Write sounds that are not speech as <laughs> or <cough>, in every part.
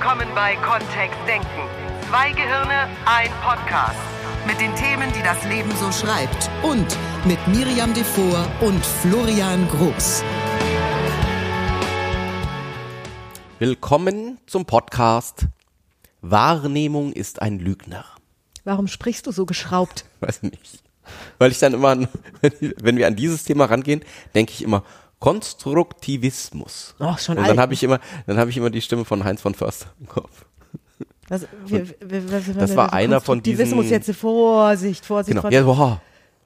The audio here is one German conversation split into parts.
willkommen bei Kontext Denken. Zwei Gehirne, ein Podcast. Mit den Themen, die das Leben so schreibt. Und mit Miriam Devor und Florian Groß. Willkommen zum Podcast Wahrnehmung ist ein Lügner. Warum sprichst du so geschraubt? Weiß nicht. Weil ich dann immer, an, <laughs> wenn wir an dieses Thema rangehen, denke ich immer Konstruktivismus. Oh, schon Und dann habe ich immer, dann habe ich immer die Stimme von Heinz von Förster im Kopf. Was, wir, wir, wir, Das war einer von Konstruktivismus diesen- jetzt Vorsicht, Vorsicht, Genau. Vorsicht. Ja, wow.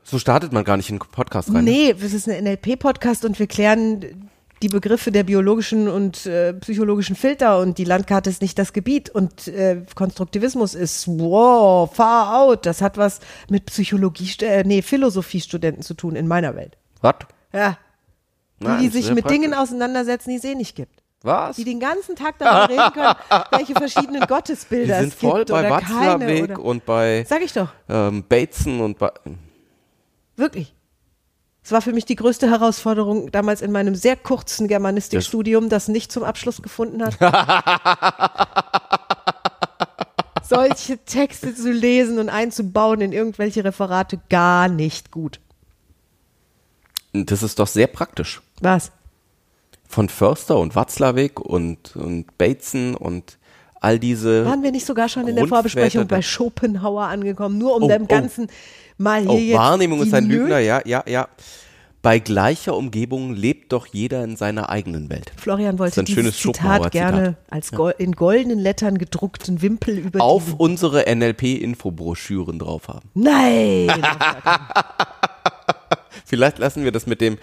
So startet man gar nicht in einen Podcast rein. ne? Nee, das ist ein NLP-Podcast und wir klären die Begriffe der biologischen und äh, psychologischen Filter und die Landkarte ist nicht das Gebiet und äh, Konstruktivismus ist wow, far out. Das hat was mit Psychologie, äh, nee, Philosophiestudenten zu tun in meiner Welt. Was? Ja. Die, Nein, die sich mit praktisch. Dingen auseinandersetzen, die es eh nicht gibt. Was? Die den ganzen Tag darüber reden können, <laughs> welche verschiedenen Die Gottesbilder sind es voll gibt bei oder keine. Watzlawick Oder, und bei sag ich doch. ähm, Bateson und bei, Wirklich. Es war für mich die größte Herausforderung damals in meinem sehr kurzen Germanistikstudium, das nicht zum Abschluss gefunden hat. <laughs> Solche Texte zu lesen und einzubauen in irgendwelche Referate gar nicht gut. das ist doch sehr praktisch. Was? Von Förster und Watzlawick und, und Bateson und all diese. Waren wir nicht sogar schon in der Vorbesprechung bei Schopenhauer angekommen, nur um Oh, dem oh. Ganzen mal hier Oh, jetzt Wahrnehmung die ist ein Lügner, ja, ja, ja. Bei gleicher Umgebung lebt doch jeder in seiner eigenen Welt. Florian wollte ein dieses Schopenhauer Zitat gerne Zitat. als gol in goldenen Lettern gedruckten Wimpel über Auf unsere NLP-Infobroschüren drauf haben. Nein! <laughs> Vielleicht lassen wir das mit dem,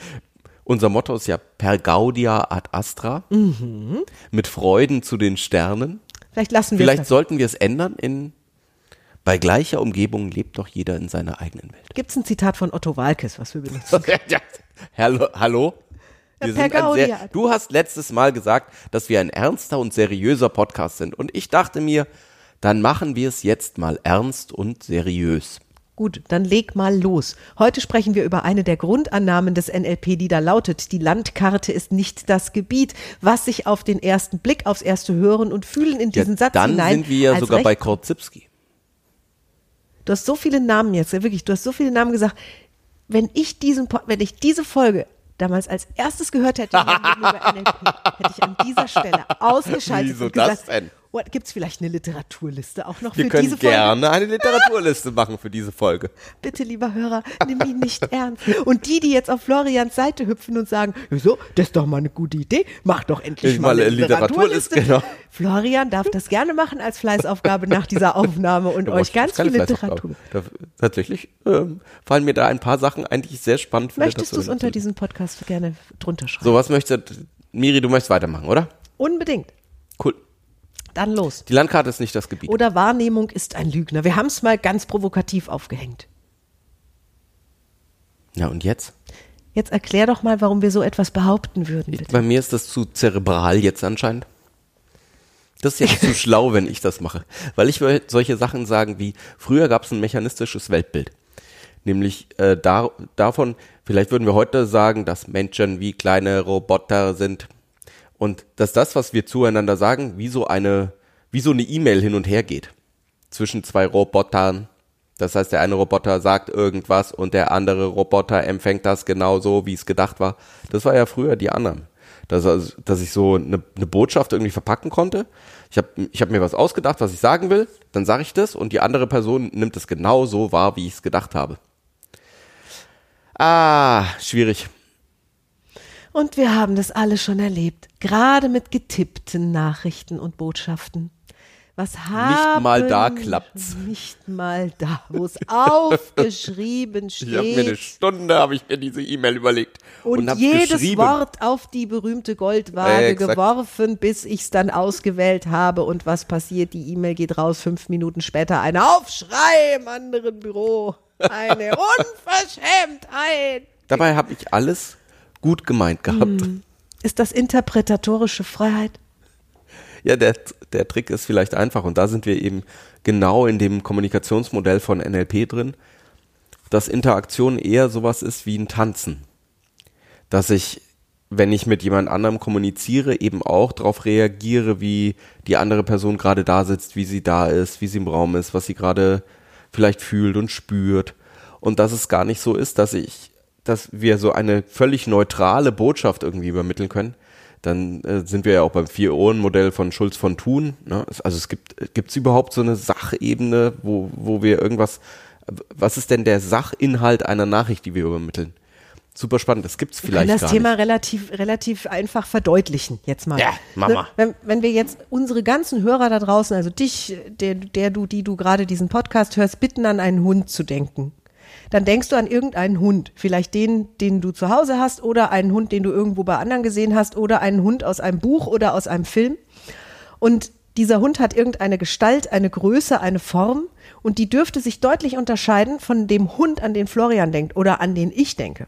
unser Motto ist ja per Gaudia ad astra, Mhm. mit Freuden zu den Sternen. Vielleicht lassen wir Vielleicht es. sollten wir es ändern in, bei gleicher Umgebung lebt doch jeder in seiner eigenen Welt. Gibt es ein Zitat von Otto Walkes, was wir benutzen? <laughs> Hallo? hallo? Ja, sehr, du hast letztes Mal gesagt, dass wir ein ernster und seriöser Podcast sind. Und ich dachte mir, dann machen wir es jetzt mal ernst und seriös. Gut, dann leg mal los. Heute sprechen wir über eine der Grundannahmen des NLP, die da lautet, die Landkarte ist nicht das Gebiet, was sich auf den ersten Blick, aufs erste Hören und Fühlen in diesen ja, Satz dann hinein sind wir ja sogar recht bei Korzybski. Du hast so viele Namen jetzt, ja wirklich, du hast so viele Namen gesagt. Wenn ich diesen, wenn ich diese Folge damals als erstes gehört hätte hätte ich an dieser Stelle <laughs> ausgeschaltet Wieso und gesagt, das denn? What, gibt's vielleicht eine Literaturliste auch noch Wir für können diese Folge? gerne eine Literaturliste machen für diese Folge. <laughs> Bitte, lieber Hörer, nimm ihn nicht <laughs> ernst. Und die, die jetzt auf Florians Seite hüpfen und sagen, wieso, das ist doch mal eine gute Idee, mach doch endlich Ich mal eine Literaturliste, Literaturliste. genau. Florian darf das gerne machen als Fleißaufgabe nach dieser <laughs> Aufnahme und Da euch ganz viel. Literatur. Da, tatsächlich ähm, fallen mir da ein paar Sachen eigentlich sehr spannend. Möchtest du es unter diesem Podcast gerne drunter schreiben? So, was möchtest du? Miri, du möchtest weitermachen, oder? Unbedingt. Dann los. Die Landkarte ist nicht das Gebiet. Oder Wahrnehmung ist ein Lügner. Wir haben es mal ganz provokativ aufgehängt. Ja, und jetzt? Jetzt erklär doch mal, warum wir so etwas behaupten würden, bitte. Bei mir ist das zu zerebral jetzt anscheinend. Das ist jetzt zu <laughs> schlau, wenn ich das mache. Weil ich will solche Sachen sagen wie, früher gab es ein mechanistisches Weltbild. Nämlich äh, da, davon, vielleicht würden wir heute sagen, dass Menschen wie kleine Roboter sind. Und dass das, was wir zueinander sagen, wie so eine, wie so eine E-Mail hin und her geht. Zwischen zwei Robotern. Das heißt, der eine Roboter sagt irgendwas und der andere Roboter empfängt das genauso, wie es gedacht war. Das war ja früher die Annahme. Dass, also- dass ich so eine, eine Botschaft irgendwie verpacken konnte. Ich habe ich hab mir was ausgedacht, was ich sagen will, dann sage ich das und die andere Person nimmt es genau so wahr, wie ich es gedacht habe. Ah, schwierig. Und wir haben das alle schon erlebt, gerade mit getippten Nachrichten und Botschaften. Was haben mal da klappt's. Nicht mal da, wo es <laughs> aufgeschrieben steht. Ich habe mir eine Stunde, habe ich mir diese E-Mail überlegt und, und habe jedes. Wort auf die berühmte Goldwaage Exakt. geworfen, bis ich es dann ausgewählt habe. Und was passiert? Die E-Mail geht raus, fünf Minuten später ein Aufschrei im anderen Büro. Eine <laughs> Unverschämtheit. Dabei habe ich alles gut gemeint gehabt. Ist das interpretatorische Freiheit? Ja, der, der Trick ist vielleicht einfach und da sind wir eben genau in dem Kommunikationsmodell von NLP drin, dass Interaktion eher sowas ist wie ein Tanzen. Dass ich wenn ich mit jemand anderem kommuniziere, eben auch darauf reagiere, wie die andere Person gerade da sitzt, wie sie da ist, wie sie im Raum ist, was sie gerade vielleicht fühlt und spürt. Und dass es gar nicht so ist, dass ich, dass wir so eine völlig neutrale Botschaft irgendwie übermitteln können. Dann äh, sind wir ja auch beim Vier-Ohren-Modell von Schulz von Thun. Ne? Es- Also es gibt, gibt es überhaupt so eine Sachebene, wo, wo wir irgendwas, was ist denn der Sachinhalt einer Nachricht, die wir übermitteln? Super spannend, das gibt's Wir vielleicht können das Thema nicht. relativ, relativ einfach verdeutlichen, jetzt mal. Ja, mach Ne. Wenn, wenn wir jetzt unsere ganzen Hörer da draußen, also dich, der, der du, die du gerade diesen Podcast hörst, bitten, an einen Hund zu denken. Dann denkst du an irgendeinen Hund. Vielleicht den, den du zu Hause hast oder einen Hund, den du irgendwo bei anderen gesehen hast oder einen Hund aus einem Buch oder aus einem Film. Und dieser Hund hat irgendeine Gestalt, eine Größe, eine Form und die dürfte sich deutlich unterscheiden von dem Hund, an den Florian denkt oder an den ich denke.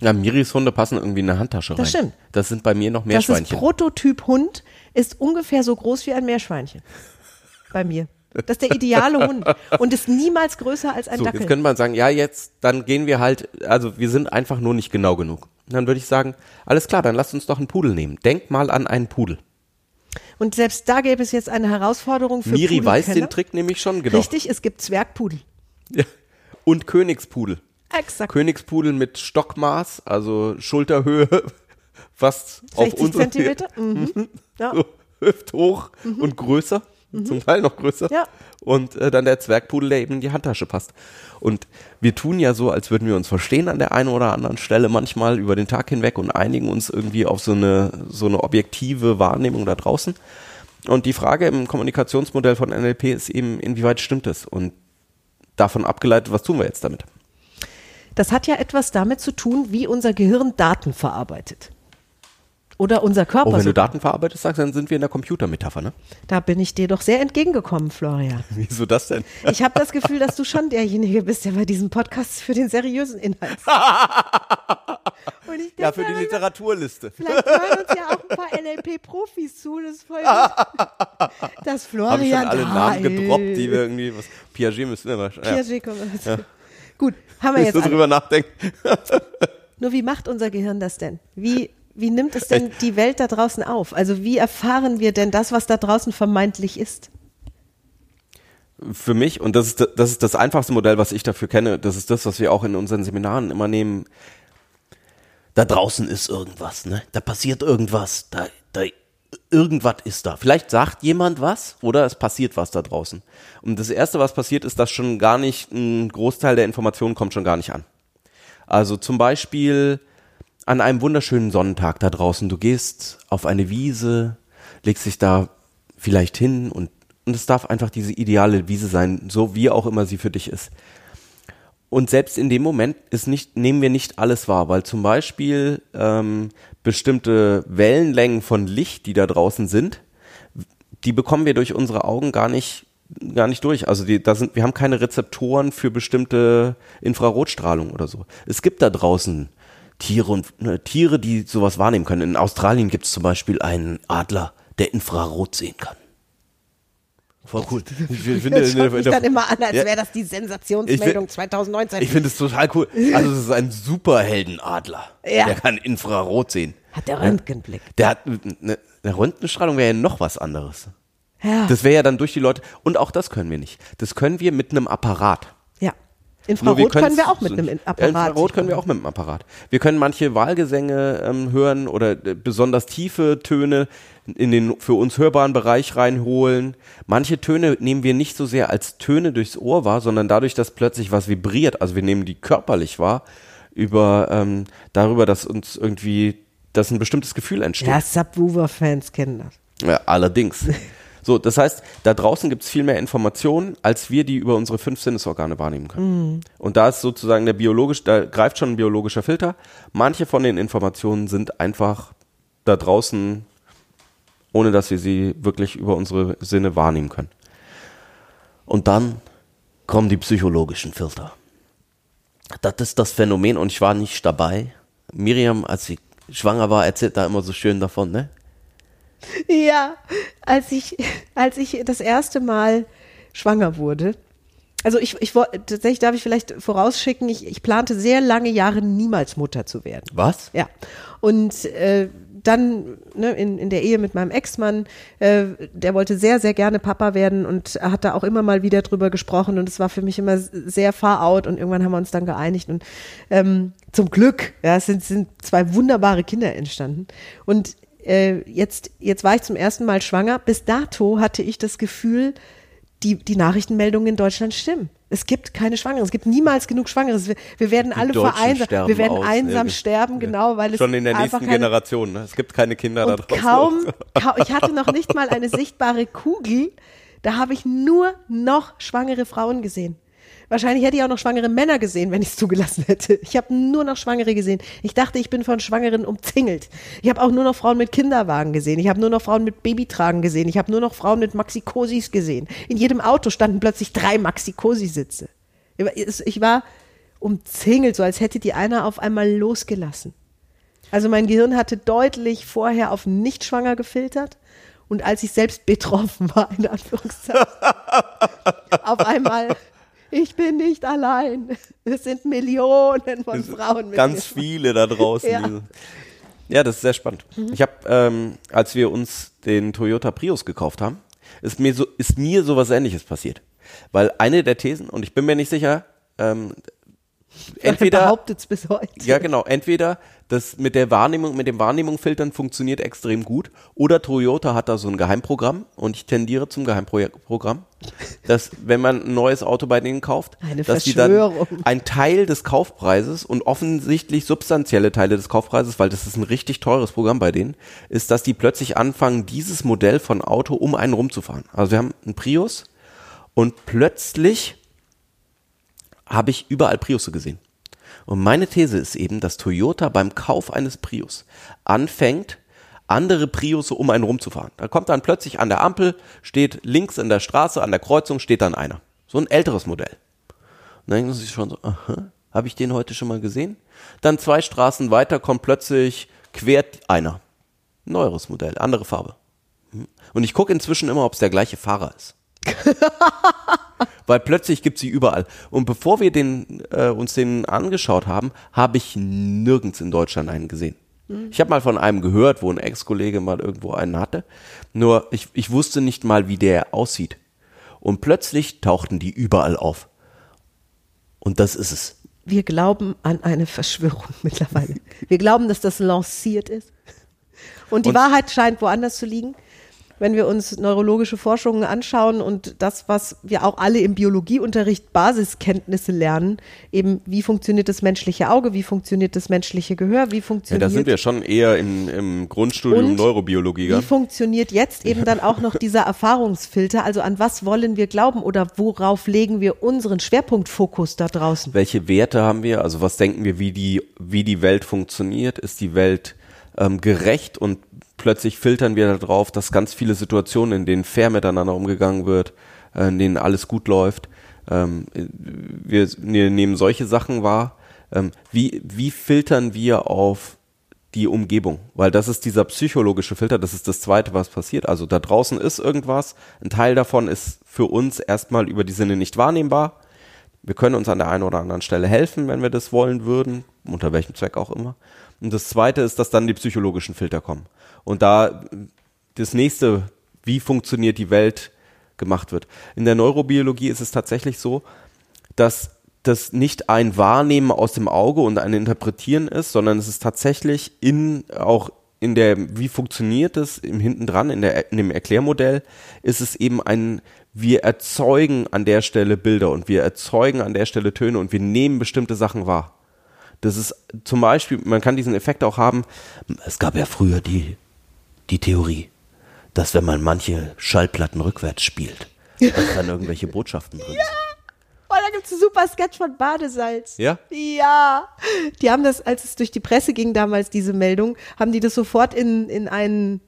Ja, Miris Hunde passen irgendwie in eine Handtasche Das rein. stimmt. Das sind bei mir noch Das ist Meerschweinchen. Prototyp Hund, ist ungefähr so groß wie ein Meerschweinchen. Bei mir. Das ist der ideale Hund und ist niemals größer als ein So, Dackel. jetzt könnte man sagen, ja, jetzt, dann gehen wir halt, also wir sind einfach nur nicht genau genug. Und dann würde ich sagen, alles klar, dann lasst uns doch einen Pudel nehmen. Denk mal an einen Pudel. Und selbst da gäbe es jetzt eine Herausforderung für Miri weiß den Trick nämlich schon, genau. Richtig, es gibt Zwergpudel. Ja. Und Königspudel. Exakt. Königspudel mit Stockmaß, also Schulterhöhe, <laughs> fast auf 60 unsere Zentimeter. Mhm. Ja. so hüfthoch und größer, zum Teil noch größer. Ja. Und äh, dann der Zwergpudel, der eben in die Handtasche passt. Und wir tun ja so, als würden wir uns verstehen an der einen oder anderen Stelle manchmal über den Tag hinweg und einigen uns irgendwie auf so eine, so eine objektive Wahrnehmung da draußen. Und die Frage im Kommunikationsmodell von NLP ist eben, inwieweit stimmt es? Und davon abgeleitet, was tun wir jetzt damit? Das hat ja etwas damit zu tun, wie unser Gehirn Daten verarbeitet. Oder unser Körper. Oh, wenn du sogar. Daten verarbeitest, sagst, dann sind wir in der Computermetapher, ne? Da bin ich dir doch sehr entgegengekommen, Florian. <laughs> Wieso das denn? Ich habe das Gefühl, dass du schon derjenige bist, der bei diesem Podcast für den seriösen Inhalt. <laughs> Und ich Ja, für die Literaturliste. Vielleicht hören uns ja auch ein paar <laughs> NLP-Profis zu. Das ist voll gut. Das Florian Haben schon alle Namen gedroppt, die wir irgendwie, was, Piaget müssen wir mal, ja, Piaget kommt jetzt. Gut, haben wir Bis jetzt du drüber nachdenken. Nur wie macht unser Gehirn das denn? Wie, wie nimmt es denn die Welt da draußen auf? Also wie erfahren wir denn das, was da draußen vermeintlich ist? Für mich, und das ist, das ist das einfachste Modell, was ich dafür kenne, das ist das, was wir auch in unseren Seminaren immer nehmen. Da draußen ist irgendwas, ne? Da passiert irgendwas, da, da, irgendwas ist da. Vielleicht sagt jemand was oder es passiert was da draußen. Und das erste, was passiert, ist, dass schon gar nicht, ein Großteil der Informationen kommt schon gar nicht an. Also zum Beispiel an einem wunderschönen Sonnentag da draußen. Du gehst auf eine Wiese, legst dich da vielleicht hin und, und es darf einfach diese ideale Wiese sein, so wie auch immer sie für dich ist. Und selbst in dem Moment ist nicht, nehmen wir nicht alles wahr, weil zum Beispiel ähm, bestimmte Wellenlängen von Licht, die da draußen sind, die bekommen wir durch unsere Augen gar nicht gar nicht durch. Also die, da sind, wir haben keine Rezeptoren für bestimmte Infrarotstrahlung oder so. Es gibt da draußen Tiere und äh, Tiere, die sowas wahrnehmen können. In Australien gibt es zum Beispiel einen Adler, der Infrarot sehen kann. Voll cool. Ich finde, Das schaut mich dann immer an, als Ja. wäre das die Sensationsmeldung 2019. ich finde es total cool. Also es ist ein Superheldenadler. Ja. Der kann Infrarot sehen. Hat der Röntgenblick. Der hat eine, eine Röntgenstrahlung wäre ja noch was anderes. Ja. Das wäre ja dann durch die Leute. Und auch das können wir nicht. Das können wir mit einem Apparat. ja. Infrarot können können's- wir auch mit einem Apparat. Infrarot können wir auch mit einem Apparat. Wir können manche Wahlgesänge ähm, hören oder äh, besonders tiefe Töne in den für uns hörbaren Bereich reinholen. Manche Töne nehmen wir nicht so sehr als Töne durchs Ohr wahr, sondern dadurch, dass plötzlich was vibriert. Also wir nehmen die körperlich wahr über ähm, darüber, dass uns irgendwie, dass ein bestimmtes Gefühl entsteht. Ja, Subwoofer-Fans kennen das. Ja, allerdings. <laughs> So, das heißt, da draußen gibt es viel mehr Informationen, als wir die über unsere fünf Sinnesorgane wahrnehmen können. Und da ist sozusagen der biologisch, da greift schon ein biologischer Filter. Manche von den Informationen sind einfach da draußen, ohne dass wir sie wirklich über unsere Sinne wahrnehmen können. Und dann kommen die psychologischen Filter. Das ist das Phänomen und ich war nicht dabei. Miriam, als sie schwanger war, erzählt da immer so schön davon, ne? Ja, als ich, als ich das erste Mal schwanger wurde, also ich, ich tatsächlich darf ich vielleicht vorausschicken, ich, ich plante sehr lange Jahre niemals Mutter zu werden. Was? Ja. Und äh, dann ne, in, in der Ehe mit meinem Ex-Mann, äh, der wollte sehr, sehr gerne Papa werden und hat da auch immer mal wieder drüber gesprochen und es war für mich immer sehr far out und irgendwann haben wir uns dann geeinigt und ähm, zum Glück, ja, es sind, sind zwei wunderbare Kinder entstanden und äh, jetzt, jetzt war ich zum ersten Mal schwanger. Bis dato hatte ich das Gefühl, die, die Nachrichtenmeldungen in Deutschland stimmen. Es gibt keine Schwangere. Es gibt niemals genug Schwangere. Wir, wir werden alle Deutschen vereinsam. sterben Wir werden aus, einsam ne? sterben, genau, weil es Schon in der nächsten keine, Generation. Ne? Es gibt keine Kinder da draußen. kaum, <laughs> kaum, ich hatte noch nicht mal eine sichtbare Kugel. Da habe ich nur noch schwangere Frauen gesehen. Wahrscheinlich hätte ich auch noch schwangere Männer gesehen, wenn ich es zugelassen hätte. Ich habe nur noch Schwangere gesehen. Ich dachte, ich bin von Schwangeren umzingelt. Ich habe auch nur noch Frauen mit Kinderwagen gesehen. Ich habe nur noch Frauen mit Babytragen gesehen. Ich habe nur noch Frauen mit Maxikosis gesehen. In jedem Auto standen plötzlich drei Maxikosi-Sitze. Ich war- umzingelt, so als hätte die einer auf einmal losgelassen. Also mein Gehirn hatte deutlich vorher auf nicht schwanger gefiltert und als ich selbst betroffen war, in Anführungszeichen, <laughs> auf einmal, ich bin nicht allein. Es sind Millionen von Frauen mit Ganz viele da draußen. Ja. Ja, das ist sehr spannend. Ich habe, ähm, als wir uns den Toyota Prius gekauft haben, ist mir so, ist mir sowas Ähnliches passiert. Weil eine der Thesen, und ich bin mir nicht sicher, ähm, entweder behauptet es bis heute. Ja, genau. Entweder das mit der Wahrnehmung, mit dem Wahrnehmung-Filtern funktioniert extrem gut oder Toyota hat da so ein Geheimprogramm und ich tendiere zum Geheimprogramm, dass wenn man ein neues Auto bei denen kauft, Eine dass die dann ein Teil des Kaufpreises und offensichtlich substanzielle Teile des Kaufpreises, weil das ist ein richtig teures Programm bei denen, ist, dass die plötzlich anfangen, dieses Modell von Auto um einen rumzufahren. Also wir haben einen Prius und plötzlich habe ich überall Priusse gesehen. Und meine These ist eben, dass Toyota beim Kauf eines Prius anfängt, andere Priusse um einen rumzufahren. Da kommt dann plötzlich an der Ampel, steht links in der Straße, an der Kreuzung steht dann einer. So ein älteres Modell. Und dann denken sie schon so, aha, habe ich den heute schon mal gesehen? Dann zwei Straßen weiter kommt plötzlich quer einer. Neueres Modell, andere Farbe. Hm. Und ich gucke inzwischen immer, ob es der gleiche Fahrer ist. <laughs> Weil plötzlich gibt sie überall. Und bevor wir den, äh, uns den angeschaut haben, habe ich nirgends in Deutschland einen gesehen. Ich habe mal von einem gehört, wo ein Ex-Kollege mal irgendwo einen hatte. Nur ich, ich wusste nicht mal, wie der aussieht. Und plötzlich tauchten die überall auf. Und das ist es. Wir glauben an eine Verschwörung <laughs> mittlerweile. Wir glauben, dass das lanciert ist. Und die Und- Wahrheit scheint woanders zu liegen. Wenn wir uns neurologische Forschungen anschauen und das, was wir auch alle im Biologieunterricht Basiskenntnisse lernen, eben wie funktioniert das menschliche Auge, wie funktioniert das menschliche Gehör, wie Ja, funktioniert da sind wir schon eher im, im Grundstudium Und Neurobiologie. Wie funktioniert jetzt eben dann auch noch dieser Erfahrungsfilter? Also an was wollen wir glauben oder worauf legen wir unseren Schwerpunktfokus da draußen? Welche Werte haben wir? Also was denken wir, wie die, wie die Welt funktioniert? Ist die Welt ähm, gerecht? Und plötzlich filtern wir darauf, dass ganz viele Situationen, in denen fair miteinander umgegangen wird, äh, in denen alles gut läuft. Ähm, wir, wir nehmen solche Sachen wahr. Ähm, wie, wie filtern wir auf die Umgebung? Weil das ist dieser psychologische Filter, das ist das Zweite, was passiert. Also da draußen ist irgendwas, ein Teil davon ist für uns erstmal über die Sinne nicht wahrnehmbar. Wir können uns an der einen oder anderen Stelle helfen, wenn wir das wollen würden, unter welchem Zweck auch immer. Und das Zweite ist, dass dann die psychologischen Filter kommen. Und da das nächste, wie funktioniert die Welt, gemacht wird. In der Neurobiologie ist es tatsächlich so, dass das nicht ein Wahrnehmen aus dem Auge und ein Interpretieren ist, sondern es ist tatsächlich in auch in der, wie funktioniert es im hinten dran, in, der, in dem Erklärmodell, ist es eben ein, wir erzeugen an der Stelle Bilder und wir erzeugen an der Stelle Töne und wir nehmen bestimmte Sachen wahr. Das ist zum Beispiel, man kann diesen Effekt auch haben, es gab ja früher die, die Theorie, dass wenn man manche Schallplatten rückwärts spielt, dass dann irgendwelche Botschaften drin sind. Es einen super Sketch von Badesalz. Ja? Ja. Die haben das, als es durch die Presse ging damals, diese Meldung, haben die das sofort in, in einen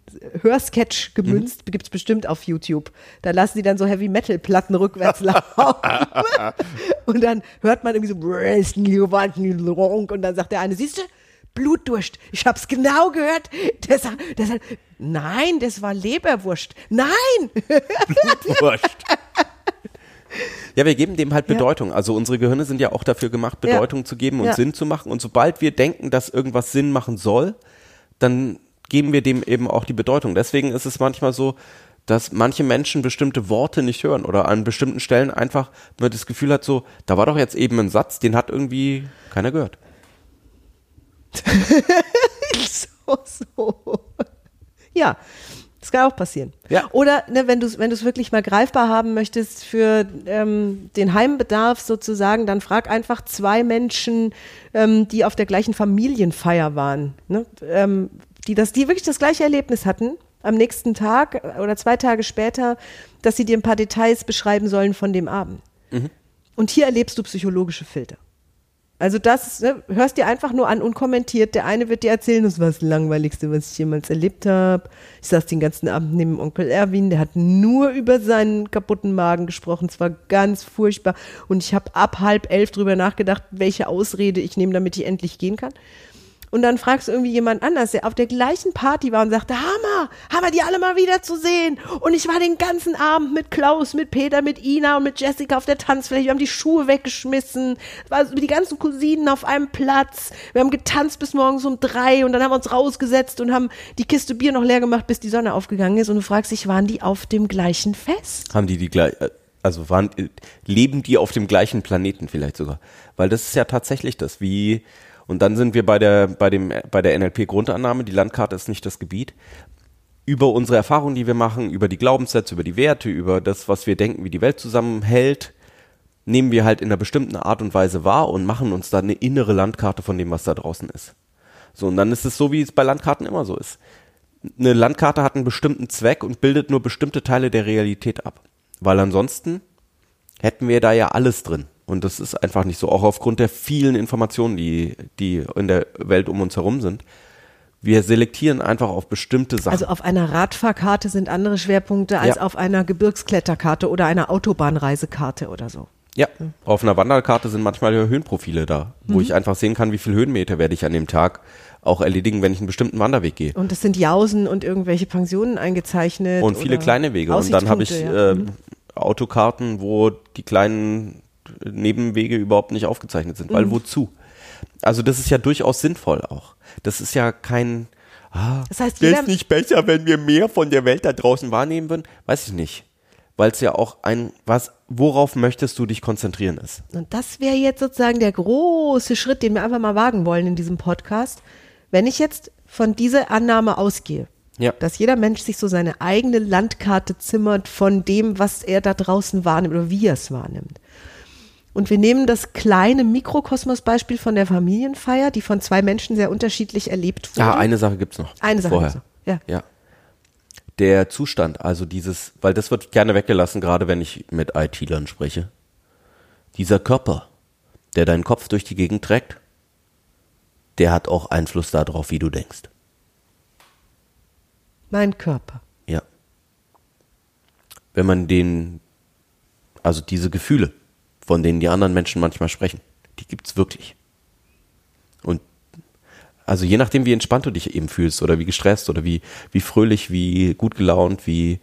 Hörsketch gemünzt. Gibt's bestimmt auf YouTube. Da lassen die dann so Heavy-Metal-Platten rückwärts <laughs> laufen. und dann hört man irgendwie so und dann sagt der eine, siehst du, Blutdurst. Ich hab's genau gehört. Das, das, nein, das war Leberwurst. Nein! <laughs> Wurscht. Ja, wir geben dem halt Ja. Bedeutung. Also unsere Gehirne sind ja auch dafür gemacht, Ja. Bedeutung zu geben und Ja. Sinn zu machen. Und sobald wir denken, dass irgendwas Sinn machen soll, dann geben wir dem eben auch die Bedeutung. Deswegen ist es manchmal so, dass manche Menschen bestimmte Worte nicht hören oder an bestimmten Stellen einfach man das Gefühl hat, so, da war doch jetzt eben ein Satz, den hat irgendwie keiner gehört. <laughs> so, so. Ja, das kann auch passieren. Ja. Oder ne, wenn du es wenn du's wirklich mal greifbar haben möchtest für ähm, den Heimbedarf sozusagen, dann frag einfach zwei Menschen, ähm, die auf der gleichen Familienfeier waren, ne? ähm, die, das, die wirklich das gleiche Erlebnis hatten am nächsten Tag oder zwei Tage später, dass sie dir ein paar Details beschreiben sollen von dem Abend. Und hier erlebst du psychologische Filter. Also das, ne, hörst dir einfach nur an, unkommentiert. Der eine wird dir erzählen, das war das Langweiligste, was ich jemals erlebt habe. Ich saß den ganzen Abend neben Onkel Erwin, der hat nur über seinen kaputten Magen gesprochen. Es war ganz furchtbar. Und ich habe ab halb elf drüber nachgedacht, welche Ausrede ich nehme, damit ich endlich gehen kann. Und dann fragst du irgendwie jemand anders, der auf der gleichen Party war und sagte, Hammer, Hammer, die alle mal wieder zu sehen. Und ich war den ganzen Abend mit Klaus, mit Peter, mit Ina und mit Jessica auf der Tanzfläche. Wir haben die Schuhe weggeschmissen. Es war die ganzen Cousinen auf einem Platz. Wir haben getanzt bis morgens um drei und dann haben wir uns rausgesetzt und haben die Kiste Bier noch leer gemacht, bis die Sonne aufgegangen ist. Und du fragst dich, waren die auf dem gleichen Fest? Haben die die gleich, äh, also waren, äh, leben die auf dem gleichen Planeten vielleicht sogar? Weil das ist ja tatsächlich das, wie, und dann sind wir bei der, bei dem, bei der NLP-Grundannahme, die Landkarte ist nicht das Gebiet. Über unsere Erfahrungen, die wir machen, über die Glaubenssätze, über die Werte, über das, was wir denken, wie die Welt zusammenhält, nehmen wir halt in einer bestimmten Art und Weise wahr und machen uns dann eine innere Landkarte von dem, was da draußen ist. So, und dann ist es so, wie es bei Landkarten immer so ist. Eine Landkarte hat einen bestimmten Zweck und bildet nur bestimmte Teile der Realität ab. Weil ansonsten hätten wir da ja alles drin. Und das ist einfach nicht so, auch aufgrund der vielen Informationen, die, die in der Welt um uns herum sind. Wir selektieren einfach auf bestimmte Sachen. Also auf einer Radfahrkarte sind andere Schwerpunkte als Ja. auf einer Gebirgskletterkarte oder einer Autobahnreisekarte oder so. Ja, auf einer Wanderkarte sind manchmal Höhenprofile da, wo ich einfach sehen kann, wie viel Höhenmeter werde ich an dem Tag auch erledigen, wenn ich einen bestimmten Wanderweg gehe. Und es sind Jausen und irgendwelche Pensionen eingezeichnet. Und viele kleine Wege. Und dann habe ich ja. äh, Autokarten, wo die kleinen Nebenwege überhaupt nicht aufgezeichnet sind. Mhm. Weil wozu? Also das ist ja durchaus sinnvoll auch. Das ist ja kein, ah, Das heißt, wäre es nicht besser, wenn wir mehr von der Welt da draußen wahrnehmen würden? Weiß ich nicht. Weil es ja auch ein, was, worauf möchtest du dich konzentrieren ist. Und das wäre jetzt sozusagen der große Schritt, den wir einfach mal wagen wollen in diesem Podcast. Wenn ich jetzt von dieser Annahme ausgehe, Ja. dass jeder Mensch sich so seine eigene Landkarte zimmert von dem, was er da draußen wahrnimmt oder wie er es wahrnimmt. Und wir nehmen das kleine Mikrokosmos-Beispiel von der Familienfeier, die von zwei Menschen sehr unterschiedlich erlebt wurde. Ja, eine Sache gibt's noch. Eine Sache Vorher. ja. Ja. Der Zustand, also dieses, weil das wird gerne weggelassen, gerade wenn ich mit IT-Lern spreche. Dieser Körper, der deinen Kopf durch die Gegend trägt, der hat auch Einfluss darauf, wie du denkst. Mein Körper. Ja. Wenn man den, also diese Gefühle, von denen die anderen Menschen manchmal sprechen, die gibt's wirklich. Und also je nachdem, wie entspannt du dich eben fühlst oder wie gestresst oder wie, wie fröhlich, wie gut gelaunt, wie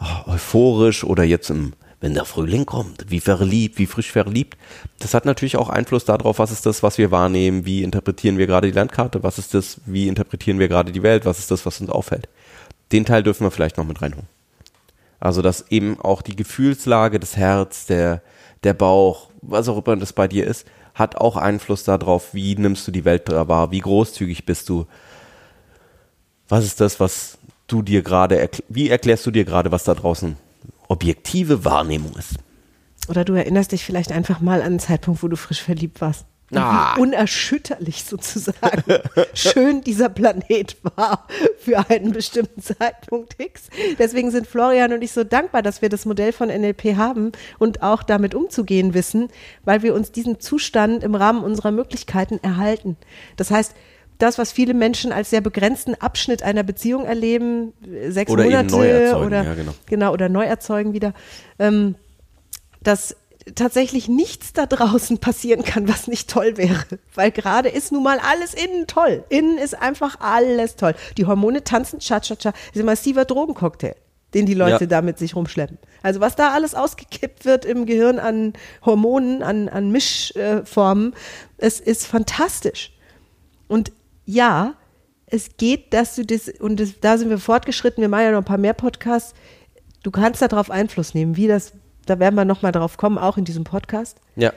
oh, euphorisch oder jetzt im, wenn der Frühling kommt, wie verliebt, wie frisch verliebt. Das hat natürlich auch Einfluss darauf, was ist das, was wir wahrnehmen, wie interpretieren wir gerade die Landkarte, was ist das, wie interpretieren wir gerade die Welt, was ist das, was uns auffällt. Den Teil dürfen wir vielleicht noch mit reinholen. Also, dass eben auch die Gefühlslage des Herz, der, der Bauch, was auch immer das bei dir ist, hat auch Einfluss darauf, wie nimmst du die Welt da wahr, wie großzügig bist du. Was ist das, was du dir gerade, wie erklärst du dir gerade, was da draußen objektive Wahrnehmung ist? Oder du erinnerst dich vielleicht einfach mal an einen Zeitpunkt, wo du frisch verliebt warst. Ah. Wie unerschütterlich sozusagen <laughs> schön dieser Planet war für einen bestimmten Zeitpunkt X. Deswegen sind Florian und ich so dankbar, dass wir das Modell von NLP haben und auch damit umzugehen wissen, weil wir uns diesen Zustand im Rahmen unserer Möglichkeiten erhalten. Das heißt, das, was viele Menschen als sehr begrenzten Abschnitt einer Beziehung erleben, sechs Oder Monate oder ja, genau. genau oder neu erzeugen wieder, ähm, dass tatsächlich nichts da draußen passieren kann, was nicht toll wäre. Weil gerade ist nun mal alles innen toll. Innen ist einfach alles toll. Die Hormone tanzen, cha cha cha. Das ist ein massiver Drogencocktail. den die Leute Ja. da mit sich rumschleppen. Also was da alles ausgekippt wird im Gehirn an Hormonen, an, an Mischformen, es ist fantastisch. Und ja, es geht, dass du das, und das, da sind wir fortgeschritten, wir machen ja noch ein paar mehr Podcasts, du kannst darauf Einfluss nehmen, wie das, da werden wir nochmal drauf kommen, auch in diesem Podcast. Ja.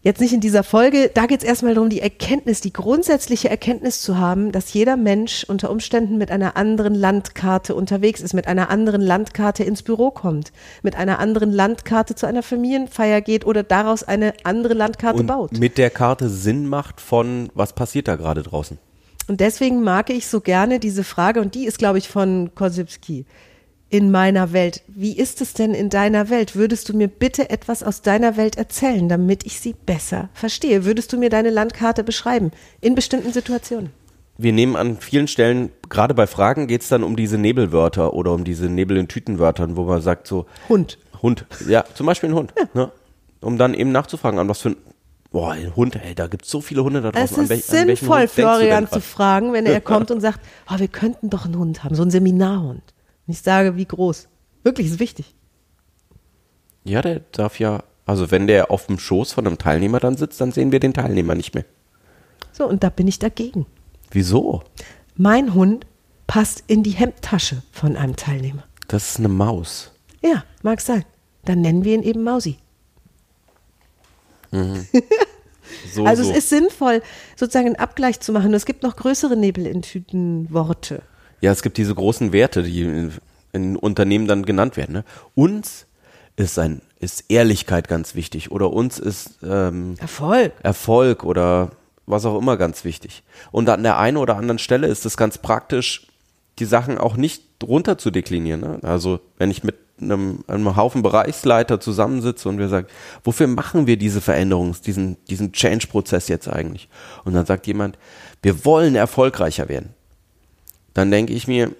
Jetzt nicht in dieser Folge, da geht es erstmal darum, die Erkenntnis, die grundsätzliche Erkenntnis zu haben, dass jeder Mensch unter Umständen mit einer anderen Landkarte unterwegs ist, mit einer anderen Landkarte ins Büro kommt, mit einer anderen Landkarte zu einer Familienfeier geht oder daraus eine andere Landkarte Und baut. mit der Karte Sinn macht von, was passiert da gerade draußen. Und deswegen mag ich so gerne diese Frage, und die ist, glaube ich, von Korsipski. In meiner Welt. Wie ist es denn in deiner Welt? Würdest du mir bitte etwas aus deiner Welt erzählen, damit ich sie besser verstehe? Würdest du mir deine Landkarte beschreiben? In bestimmten Situationen. Wir nehmen an vielen Stellen, gerade bei Fragen geht es dann um diese Nebelwörter oder um diese Nebel in Tütenwörtern, wo man sagt so, Hund. Hund, ja, zum Beispiel ein Hund, ne? um dann eben nachzufragen, an was für ein, boah, ein Hund, ey, da gibt es so viele Hunde da draußen. Es an ist sinnvoll, Florian zu fragen, wenn er <laughs> kommt und sagt, oh, wir könnten doch einen Hund haben, so einen Seminarhund. Und ich sage, wie groß? Wirklich, ist wichtig. Ja, der darf ja, also wenn der auf dem Schoß von einem Teilnehmer dann sitzt, dann sehen wir den Teilnehmer nicht mehr. So, und da bin ich dagegen. Wieso? Mein Hund passt in die Hemdtasche von einem Teilnehmer. Das ist eine Maus. Ja, mag sein. Dann nennen wir ihn eben Mausi. <laughs> So, Also so. es ist sinnvoll, sozusagen einen Abgleich zu machen. Es gibt noch größere Nebel in Tüten Worte. Ja, es gibt diese großen Werte, die in, in Unternehmen dann genannt werden. Ne? Uns ist ein ist Ehrlichkeit ganz wichtig oder uns ist ähm, Erfolg. Erfolg oder was auch immer ganz wichtig. Und an der einen oder anderen Stelle ist es ganz praktisch, die Sachen auch nicht runter zu deklinieren. Ne? Also wenn ich mit einem, einem Haufen Bereichsleiter zusammensitze und wir sagen, wofür machen wir diese Veränderung, diesen, diesen Change-Prozess jetzt eigentlich? Und dann sagt jemand, wir wollen erfolgreicher werden. Dann denke ich mir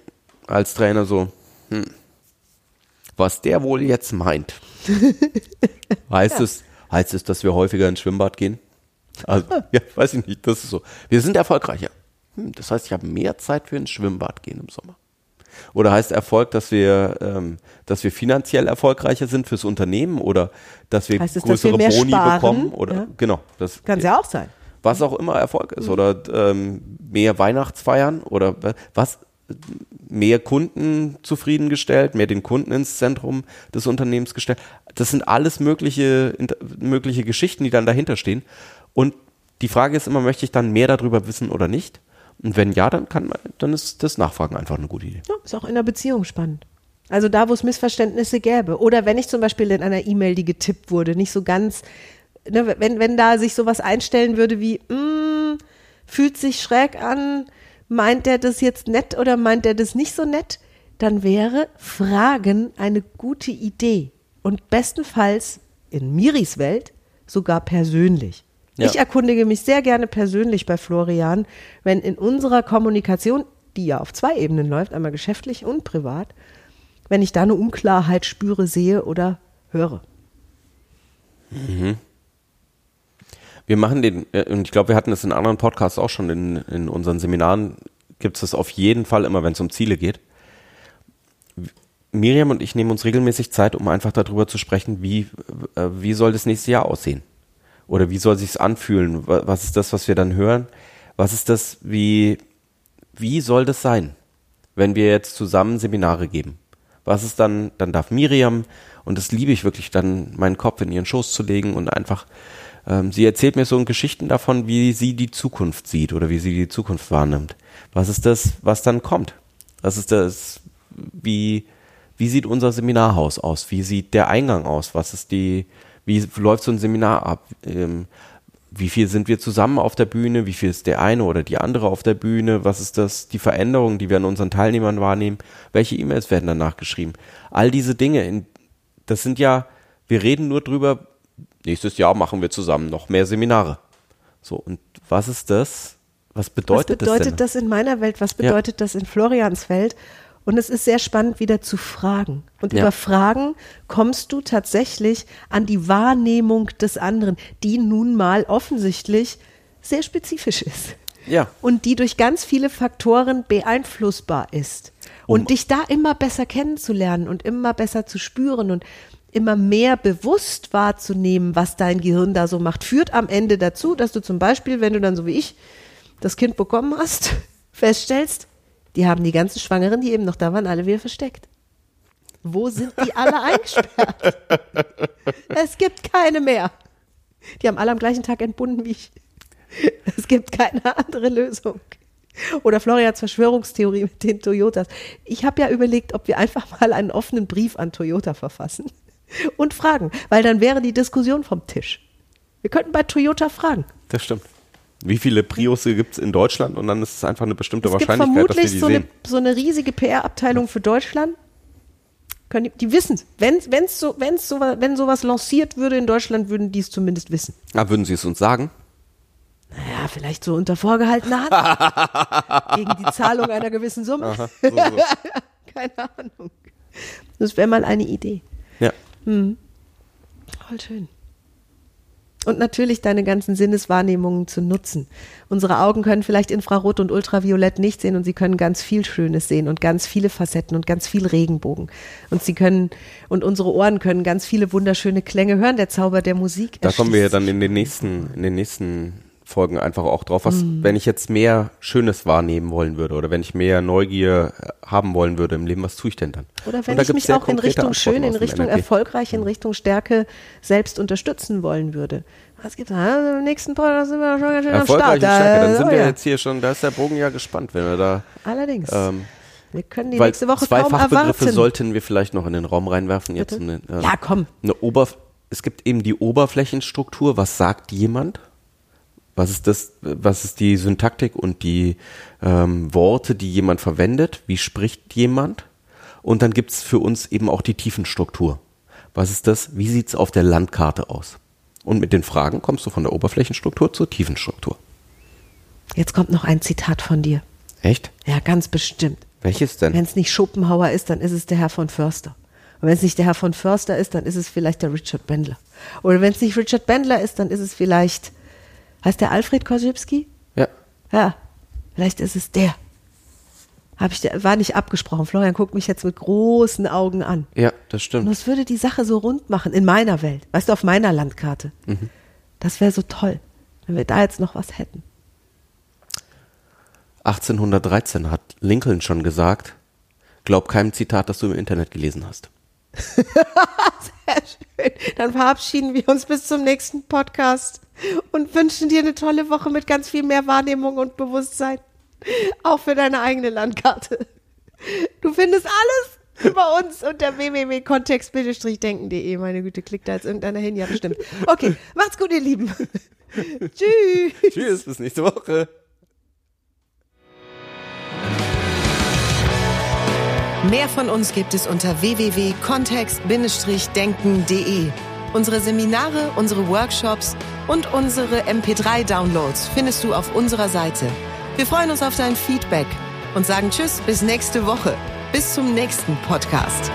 als Trainer so, hm, was der wohl jetzt meint. <laughs> heißt es, heißt es, dass wir häufiger ins Schwimmbad gehen? Also, <laughs> ja, weiß ich nicht, das ist so. Wir sind erfolgreicher. Hm, das heißt, ich habe mehr Zeit für ins Schwimmbad gehen im Sommer. Oder heißt Erfolg, dass wir, ähm, dass wir finanziell erfolgreicher sind fürs Unternehmen oder dass wir Heißt es, dass größere wir Boni sparen? bekommen? Oder Ja. genau, das Kann es ja auch sein. Was auch immer Erfolg ist oder ähm, mehr Weihnachtsfeiern oder was mehr Kunden zufriedengestellt, mehr den Kunden ins Zentrum des Unternehmens gestellt. Das sind alles mögliche mögliche Geschichten, die dann dahinter stehen. Und die Frage ist immer, möchte ich dann mehr darüber wissen oder nicht? Und wenn ja, dann kann man, dann ist das Nachfragen einfach eine gute Idee. Ja, ist auch in einer Beziehung spannend. Also da, wo es Missverständnisse gäbe. Oder wenn ich zum Beispiel in einer E-Mail, die getippt wurde, nicht so ganz, ne, wenn, wenn da sich sowas einstellen würde wie, mm, fühlt sich schräg an, meint der das jetzt nett oder meint der das nicht so nett, dann wäre Fragen eine gute Idee. Und bestenfalls in Miris Welt sogar persönlich. Ja. Ich erkundige mich sehr gerne persönlich bei Florian, wenn in unserer Kommunikation, die ja auf zwei Ebenen läuft, einmal geschäftlich und privat, wenn ich da eine Unklarheit spüre, sehe oder höre. Wir machen den, äh, und ich glaube, wir hatten das in anderen Podcasts auch schon, in, in unseren Seminaren gibt es das auf jeden Fall immer, wenn es um Ziele geht. Miriam und ich nehmen uns regelmäßig Zeit, um einfach darüber zu sprechen, wie, äh, wie soll das nächste Jahr aussehen? Oder wie soll sich's anfühlen? Wa- Was ist das, was wir dann hören? Was ist das, wie, wie soll das sein, wenn wir jetzt zusammen Seminare geben? Was ist dann, dann darf Miriam, und das liebe ich wirklich, dann meinen Kopf in ihren Schoß zu legen und einfach, ähm, sie erzählt mir so Geschichten davon, wie sie die Zukunft sieht oder wie sie die Zukunft wahrnimmt. Was ist das, was dann kommt? Was ist das, wie, wie sieht unser Seminarhaus aus? Wie sieht der Eingang aus? Was ist die, wie läuft so ein Seminar ab? Ähm, wie viel sind wir zusammen auf der Bühne? Wie viel ist der eine oder die andere auf der Bühne? Was ist das, die Veränderung, die wir an unseren Teilnehmern wahrnehmen? Welche E-Mails werden danach geschrieben? All diese Dinge, in, das sind ja, wir reden nur drüber, nächstes Jahr machen wir zusammen noch mehr Seminare. So, und was ist das? Was bedeutet, was bedeutet das das in meiner Welt? Was Ja. bedeutet das in Florians Welt? Und es ist sehr spannend, wieder zu fragen. Und Ja. über Fragen kommst du tatsächlich an die Wahrnehmung des anderen, die nun mal offensichtlich sehr spezifisch ist. Ja. Und die durch ganz viele Faktoren beeinflussbar ist. Und Um- dich da immer besser kennenzulernen und immer besser zu spüren und immer mehr bewusst wahrzunehmen, was dein Gehirn da so macht, führt am Ende dazu, dass du zum Beispiel, wenn du dann so wie ich das Kind bekommen hast, <laughs> feststellst, die haben die ganzen Schwangeren, die eben noch da waren, alle wieder versteckt. Wo sind die alle <laughs> eingesperrt? Es gibt keine mehr. Die haben alle am gleichen Tag entbunden wie ich. Es gibt keine andere Lösung. Oder Florians Verschwörungstheorie mit den Toyotas. Ich habe ja überlegt, ob wir einfach mal einen offenen Brief an Toyota verfassen und fragen, weil dann wäre die Diskussion vom Tisch. Wir könnten bei Toyota fragen. Das stimmt. Wie viele Priusse gibt es in Deutschland? Und dann ist es einfach eine bestimmte Es gibt Wahrscheinlichkeit, dass wir vermutlich die so eine, sehen. so eine riesige PR-Abteilung für Deutschland. Können die, die wissen es. Wenn, wenn's so, wenn's so, wenn sowas lanciert würde in Deutschland, würden die es zumindest wissen. Ah, würden Sie es uns sagen? Naja, vielleicht so unter vorgehaltener Hand. <laughs> Gegen die Zahlung einer gewissen Summe. So, so. <laughs> Keine Ahnung. Das wäre mal eine Idee. Ja. Voll schön. Und natürlich deine ganzen Sinneswahrnehmungen zu nutzen. Unsere Augen können vielleicht Infrarot und Ultraviolett nicht sehen und sie können ganz viel Schönes sehen und ganz viele Facetten und ganz viel Regenbogen. Und sie können, und unsere Ohren können ganz viele wunderschöne Klänge hören, der Zauber der Musik. Da kommen wir ja dann in den nächsten, in den nächsten Folgen einfach auch drauf. Was, Mhm. wenn ich jetzt mehr Schönes wahrnehmen wollen würde oder wenn ich mehr Neugier äh, haben wollen würde im Leben, was tue ich denn dann? Oder wenn da ich gibt's mich auch in Richtung schön, in Richtung NLP. erfolgreich, in Richtung Stärke selbst unterstützen wollen würde. Was gibt da? Im nächsten Podcast sind wir schon ganz schön am Start. Stärke, dann Da- sind oh wir ja. jetzt hier schon, da ist der Bogen ja gespannt, wenn wir da, Allerdings. ähm, wir können die nächste Woche zwei kaum Fachbegriffe erwarten. sollten wir vielleicht noch in den Raum reinwerfen. Jetzt eine, äh, Ja, komm. Eine Oberf es gibt eben die Oberflächenstruktur. Was sagt jemand? Was ist das? Was ist die Syntaktik und die ähm, Worte, die jemand verwendet? Wie spricht jemand? Und dann gibt's für uns eben auch die Tiefenstruktur. Was ist das? Wie sieht's auf der Landkarte aus? Und mit den Fragen kommst du von der Oberflächenstruktur zur Tiefenstruktur. Jetzt kommt noch ein Zitat von dir. Echt? Ja, ganz bestimmt. Welches denn? Wenn es nicht Schopenhauer ist, dann ist es der Herr von Förster. Und wenn es nicht der Herr von Förster ist, dann ist es vielleicht der Richard Bendler. Oder wenn es nicht Richard Bendler ist, dann ist es vielleicht, heißt der Alfred Korzybski? ja. Ja, vielleicht ist es der. Hab ich, war nicht abgesprochen. Florian guckt mich jetzt mit großen Augen an. Ja, das Und stimmt. das würde die Sache so rund machen, in meiner Welt. Weißt du, auf meiner Landkarte. Das wäre so toll, wenn wir da jetzt noch was hätten. 1813 hat Lincoln schon gesagt, glaub keinem Zitat, das du im Internet gelesen hast. <laughs> Sehr schön. Dann verabschieden wir uns bis zum nächsten Podcast und wünschen dir eine tolle Woche mit ganz viel mehr Wahrnehmung und Bewusstsein. Auch für deine eigene Landkarte. Du findest alles über uns unter www.kontext-denken.de. Meine Güte, klickt da jetzt irgendeiner hin? Ja, bestimmt. Okay, macht's gut, ihr Lieben. <laughs> Tschüss. Tschüss, bis nächste Woche. Mehr von uns gibt es unter www.kontext-denken.de. Unsere Seminare, unsere Workshops und unsere MP3-Downloads findest du auf unserer Seite. Wir freuen uns auf dein Feedback und sagen Tschüss bis nächste Woche. Bis zum nächsten Podcast.